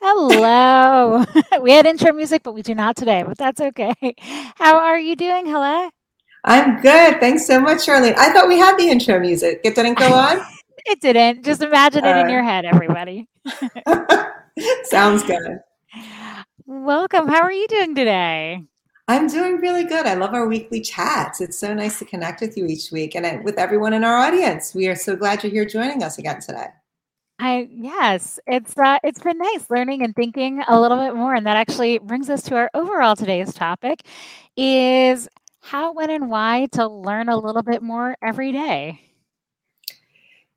Hello. Hello. we had intro music, but we do not today, but that's okay. How are you doing? Hello. I'm good. Thanks so much, Charlene. I thought we had the intro music. It didn't go on? it didn't. Just imagine it in uh. your head, everybody. Sounds good. Welcome. How are you doing today? I'm doing really good. I love our weekly chats. It's so nice to connect with you each week and uh, with everyone in our audience. We are so glad you're here joining us again today. I yes, it's uh, it's been nice learning and thinking a little bit more, and that actually brings us to our overall today's topic: is how, when, and why to learn a little bit more every day.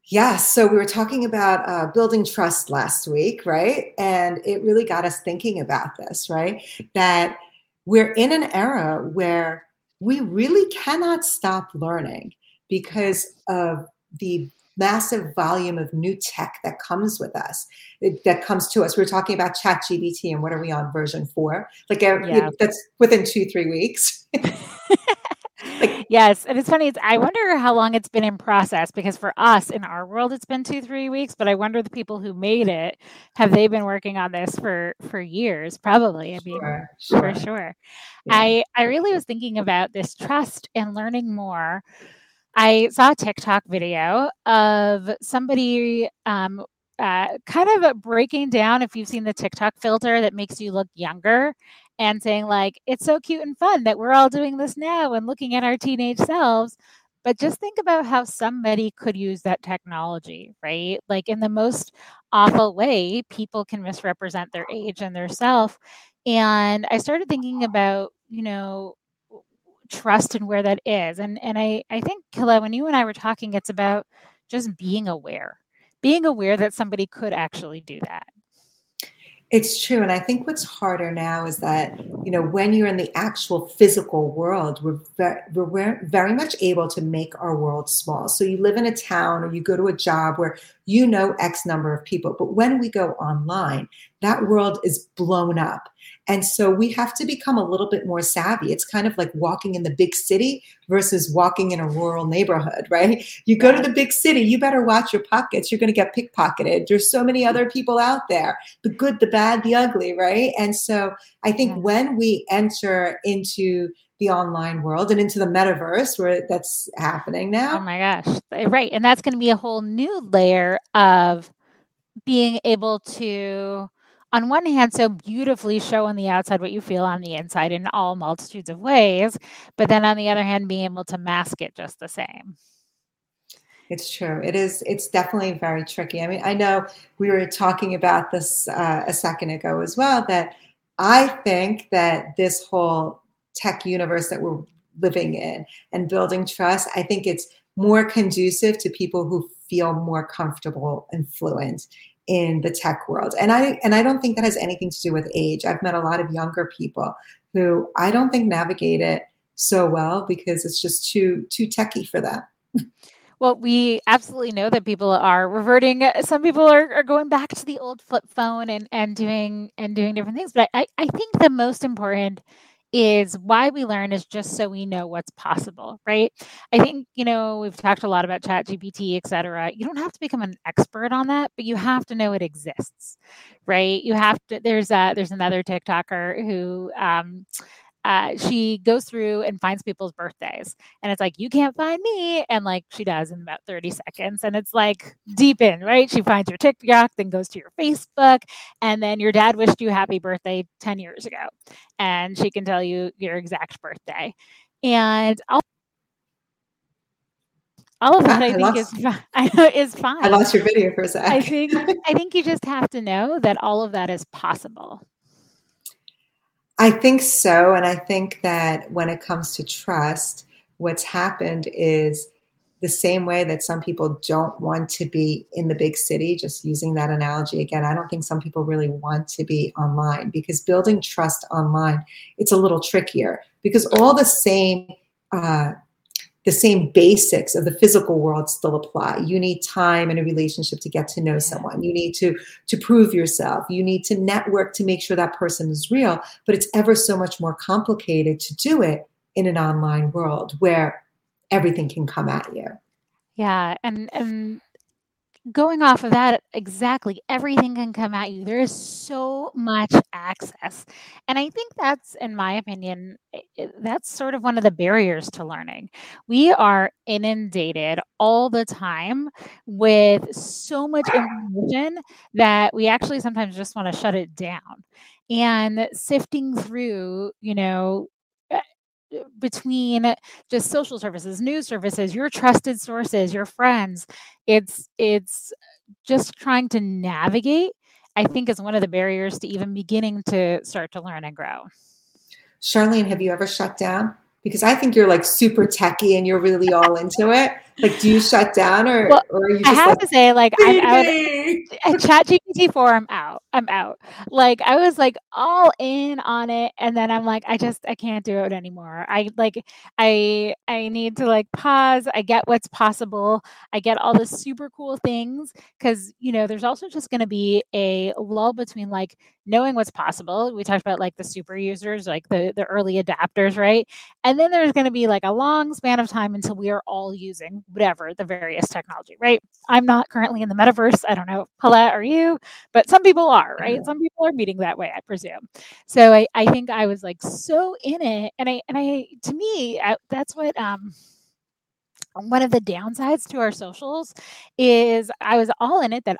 Yes. So we were talking about uh, building trust last week, right? And it really got us thinking about this, right? That we're in an era where we really cannot stop learning because of the massive volume of new tech that comes with us that comes to us we're talking about chat GPT and what are we on version four like yeah. that's within two three weeks like, yes and it's funny it's i wonder how long it's been in process because for us in our world it's been two three weeks but i wonder the people who made it have they been working on this for for years probably i mean sure, sure. for sure yeah. i i really was thinking about this trust and learning more I saw a TikTok video of somebody um, uh, kind of breaking down if you've seen the TikTok filter that makes you look younger and saying, like, it's so cute and fun that we're all doing this now and looking at our teenage selves. But just think about how somebody could use that technology, right? Like, in the most awful way, people can misrepresent their age and their self. And I started thinking about, you know, trust and where that is. And and I I think Killa, when you and I were talking, it's about just being aware, being aware that somebody could actually do that. It's true. And I think what's harder now is that, you know, when you're in the actual physical world, we're we're very much able to make our world small. So you live in a town or you go to a job where you know X number of people. But when we go online, that world is blown up. And so we have to become a little bit more savvy. It's kind of like walking in the big city versus walking in a rural neighborhood, right? You go to the big city, you better watch your pockets. You're going to get pickpocketed. There's so many other people out there the good, the bad, the ugly, right? And so I think when we enter into the online world and into the metaverse where that's happening now. Oh my gosh. Eh, right. And that's going to be a whole new layer of being able to on one hand, so beautifully show on the outside what you feel on the inside in all multitudes of ways, but then on the other hand, being able to mask it just the same. It's true. It is. It's definitely very tricky. I mean, I know we were talking about this uh, a second ago as well. That I think that this whole tech universe that we're living in and building trust, I think it's more conducive to people who feel more comfortable and fluent in the tech world. And I and I don't think that has anything to do with age. I've met a lot of younger people who I don't think navigate it so well because it's just too too techy for them. Well, we absolutely know that people are reverting. Some people are, are going back to the old flip phone and, and doing and doing different things. But I, I think the most important is why we learn is just so we know what's possible, right? I think, you know, we've talked a lot about chat GPT, et cetera. You don't have to become an expert on that, but you have to know it exists, right? You have to, there's a, there's another TikToker who, um, uh, she goes through and finds people's birthdays. And it's like, you can't find me. And like she does in about 30 seconds. And it's like deep in, right? She finds your TikTok, then goes to your Facebook. And then your dad wished you happy birthday 10 years ago. And she can tell you your exact birthday. And all all of that I, I think is I know is fine. I lost your video for a sec. I think I think you just have to know that all of that is possible. I think so. And I think that when it comes to trust, what's happened is the same way that some people don't want to be in the big city, just using that analogy again, I don't think some people really want to be online because building trust online, it's a little trickier because all the same uh, the same basics of the physical world still apply. You need time in a relationship to get to know someone. You need to to prove yourself. You need to network to make sure that person is real but it's ever so much more complicated to do it in an online world where everything can come at you. Yeah and and going off of that, exactly, everything can come at you. There is so much access. And I think that's, in my opinion, that's sort of one of the barriers to learning. We are inundated all the time with so much information that we actually sometimes just want to shut it down. And sifting through, you know, between just social services, news services, your trusted sources, your friends. It's it's just trying to navigate, I think is one of the barriers to even beginning to start to learn and grow. Charlene, have you ever shut down? Because I think you're like super techy and you're really all into it. Like, do you shut down or, well, or are you I have like, to say, like, I, I would, chat GPT 4, I'm out. I'm out. Like, I was like all in on it. And then I'm like, I just, I can't do it anymore. I like, I, I need to like pause. I get what's possible. I get all the super cool things. Cause, you know, there's also just to be a lull between like knowing what's possible. We talked about like the super users, like the, the early adapters, right? And then there's going to be like a long span of time until we are all using whatever the various technology, right? I'm not currently in the metaverse. I don't know, Paulette, are you? But some people are, right? Some people are meeting that way, I presume. So I, I think I was like so in it, and I and I to me I, that's what um one of the downsides to our socials is I was all in it that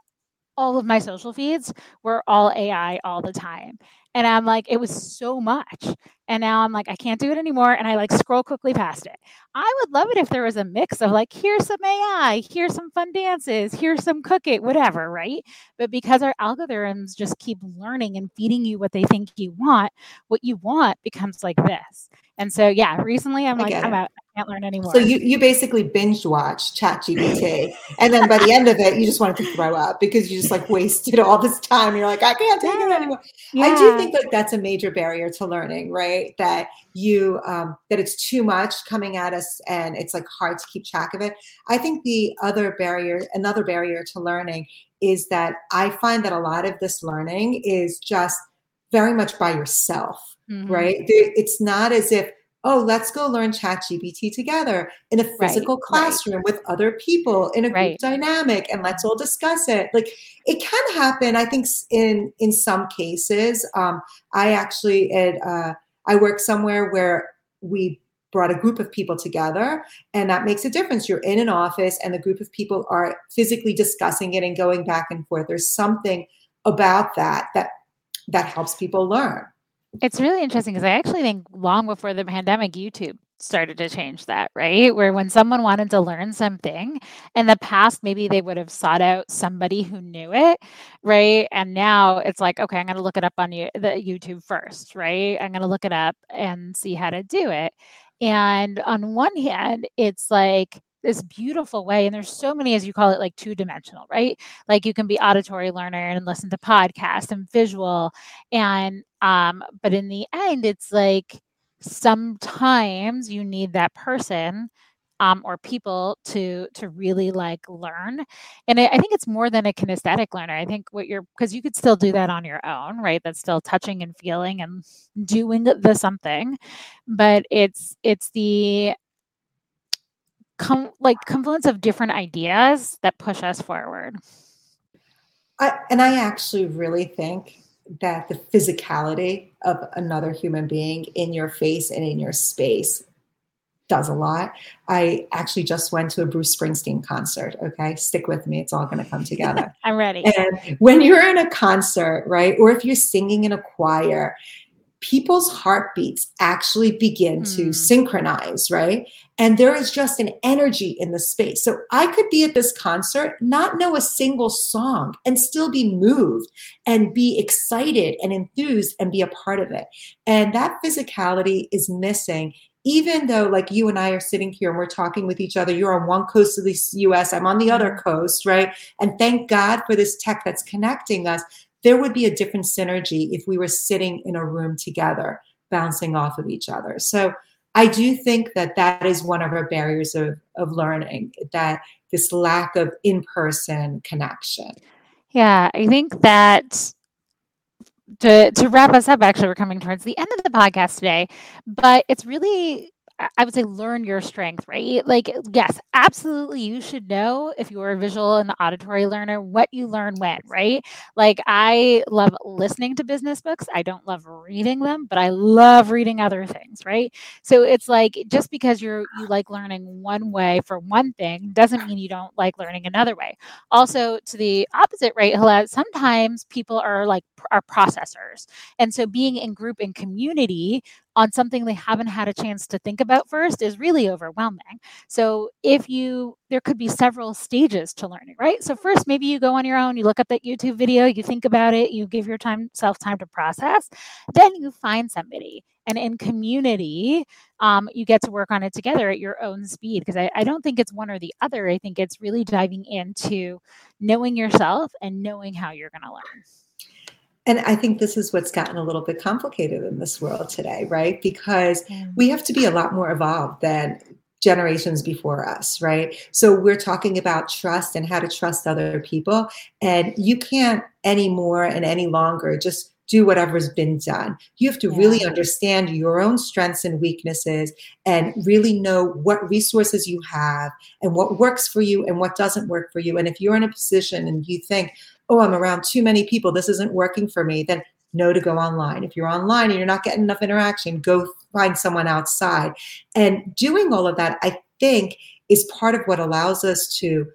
all of my social feeds were all AI all the time. And I'm like, it was so much. And now I'm like, I can't do it anymore. And I like scroll quickly past it. I would love it if there was a mix of like, here's some AI, here's some fun dances, here's some cooking, whatever, right? But because our algorithms just keep learning and feeding you what they think you want, what you want becomes like this. And so, yeah, recently I'm like, I'm out. Can't learn anymore. So you, you basically binge watch ChatGPT. and then by the end of it, you just wanted to throw up because you just like wasted all this time. You're like, I can't take it anymore. Yeah. I do think that that's a major barrier to learning, right? That you, um, that it's too much coming at us and it's like hard to keep track of it. I think the other barrier, another barrier to learning is that I find that a lot of this learning is just very much by yourself mm-hmm. right? It's not as if, oh, let's go learn Chat GPT together in a physical right, classroom right. with other people in a right. group dynamic and let's all discuss it. Like it can happen, I think, in in some cases. Um, I actually at uh, I work somewhere where we brought a group of people together and that makes a difference you're in an office and the group of people are physically discussing it and going back and forth there's something about that that that helps people learn it's really interesting because I actually think long before the pandemic, YouTube started to change that, right? Where when someone wanted to learn something in the past, maybe they would have sought out somebody who knew it, right? And now it's like, okay, I'm going to look it up on you, the YouTube first, right? I'm going to look it up and see how to do it. And on one hand, it's like this beautiful way and there's so many as you call it like two dimensional right? Like you can be auditory learner and listen to podcasts and visual and um but in the end it's like sometimes you need that person um, or people to to really like learn and it, i think it's more than a kinesthetic learner. I think what you're because you could still do that on your own right? That's still touching and feeling and doing the something but it's it's the com- like confluence of different ideas that push us forward. I, and I actually really think that the physicality of another human being in your face and in your space does a lot. I actually just went to a Bruce Springsteen concert. Okay, stick with me. It's all going to come together. I'm ready. And when you're in a concert, right, or if you're singing in a choir, people's heartbeats actually begin mm. to hmm. synchronize, right? And there is just an energy in the space. So I could be at this concert, not know a single song, and still be moved and be excited and enthused and be a part of it. And that physicality is missing even though like you and I are sitting here and we're talking with each other, you're on one coast of the US, I'm on the other hmm. coast, right? And thank God for this tech that's connecting us there would be a different synergy if we were sitting in a room together, bouncing off of each other. So I do think that that is one of our barriers of, of learning, that this lack of in person connection. Yeah, I think that to, to wrap us up, actually, we're coming towards the end of the podcast today, but it's really I would say learn your strength, right? Like, yes, absolutely. You should know if you're a visual and auditory learner what you learn when, right? Like, I love listening to business books. I don't love reading them, but I love reading other things, right? So it's like just because you're you like learning one way for one thing doesn't mean you don't like learning another way. Also, to the opposite, right, Helene, sometimes people are like are processors. And so being in group and community on something they haven't had a chance to think about first is really overwhelming. So if you there could be several stages to learning, right? So first maybe you go on your own, you look up that YouTube video, you think about it, you give your time self time to process, then you find somebody. And in community, um, you get to work on it together at your own speed because I, I don't think it's one or the other. I think it's really diving into knowing yourself and knowing how you're going to learn. And I think this is what's gotten a little bit complicated in this world today, right? Because mm. we have to be a lot more evolved than generations before us, right? So we're talking about trust and how to trust other people. And you can't anymore and any longer just do whatever's been done. You have to yeah. really understand your own strengths and weaknesses and really know what resources you have and what works for you and what doesn't work for you. And if you're in a position and you think, oh, I'm around too many people, this isn't working for me, then know to go online. If you're online and you're not getting enough interaction, go find someone outside. And doing all of that, I think, is part of what allows us to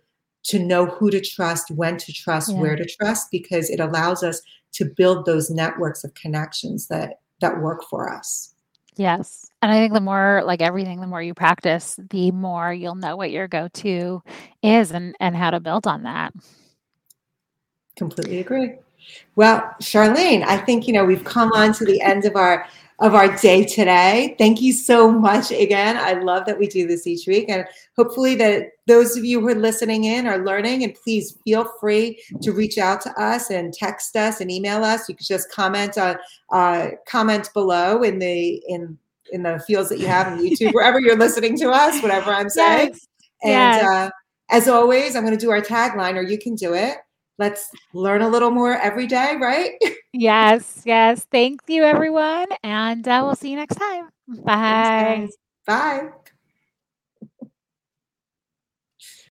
to know who to trust, when to trust, yeah. where to trust, because it allows us to build those networks of connections that that work for us. Yes. And I think the more like everything, the more you practice, the more you'll know what your go-to is and and how to build on that. Completely agree. Well, Charlene, I think you know we've come on to the end of our of our day today. Thank you so much again. I love that we do this each week, and hopefully that those of you who are listening in are learning. And please feel free to reach out to us and text us and email us. You can just comment on uh, comment below in the in in the fields that you have in YouTube, wherever you're listening to us, whatever I'm saying. Yes. And yes. Uh, as always, I'm going to do our tagline, or you can do it let's learn a little more every day, right? yes, yes. Thank you, everyone. And uh, we'll see you next time. Bye. Bye.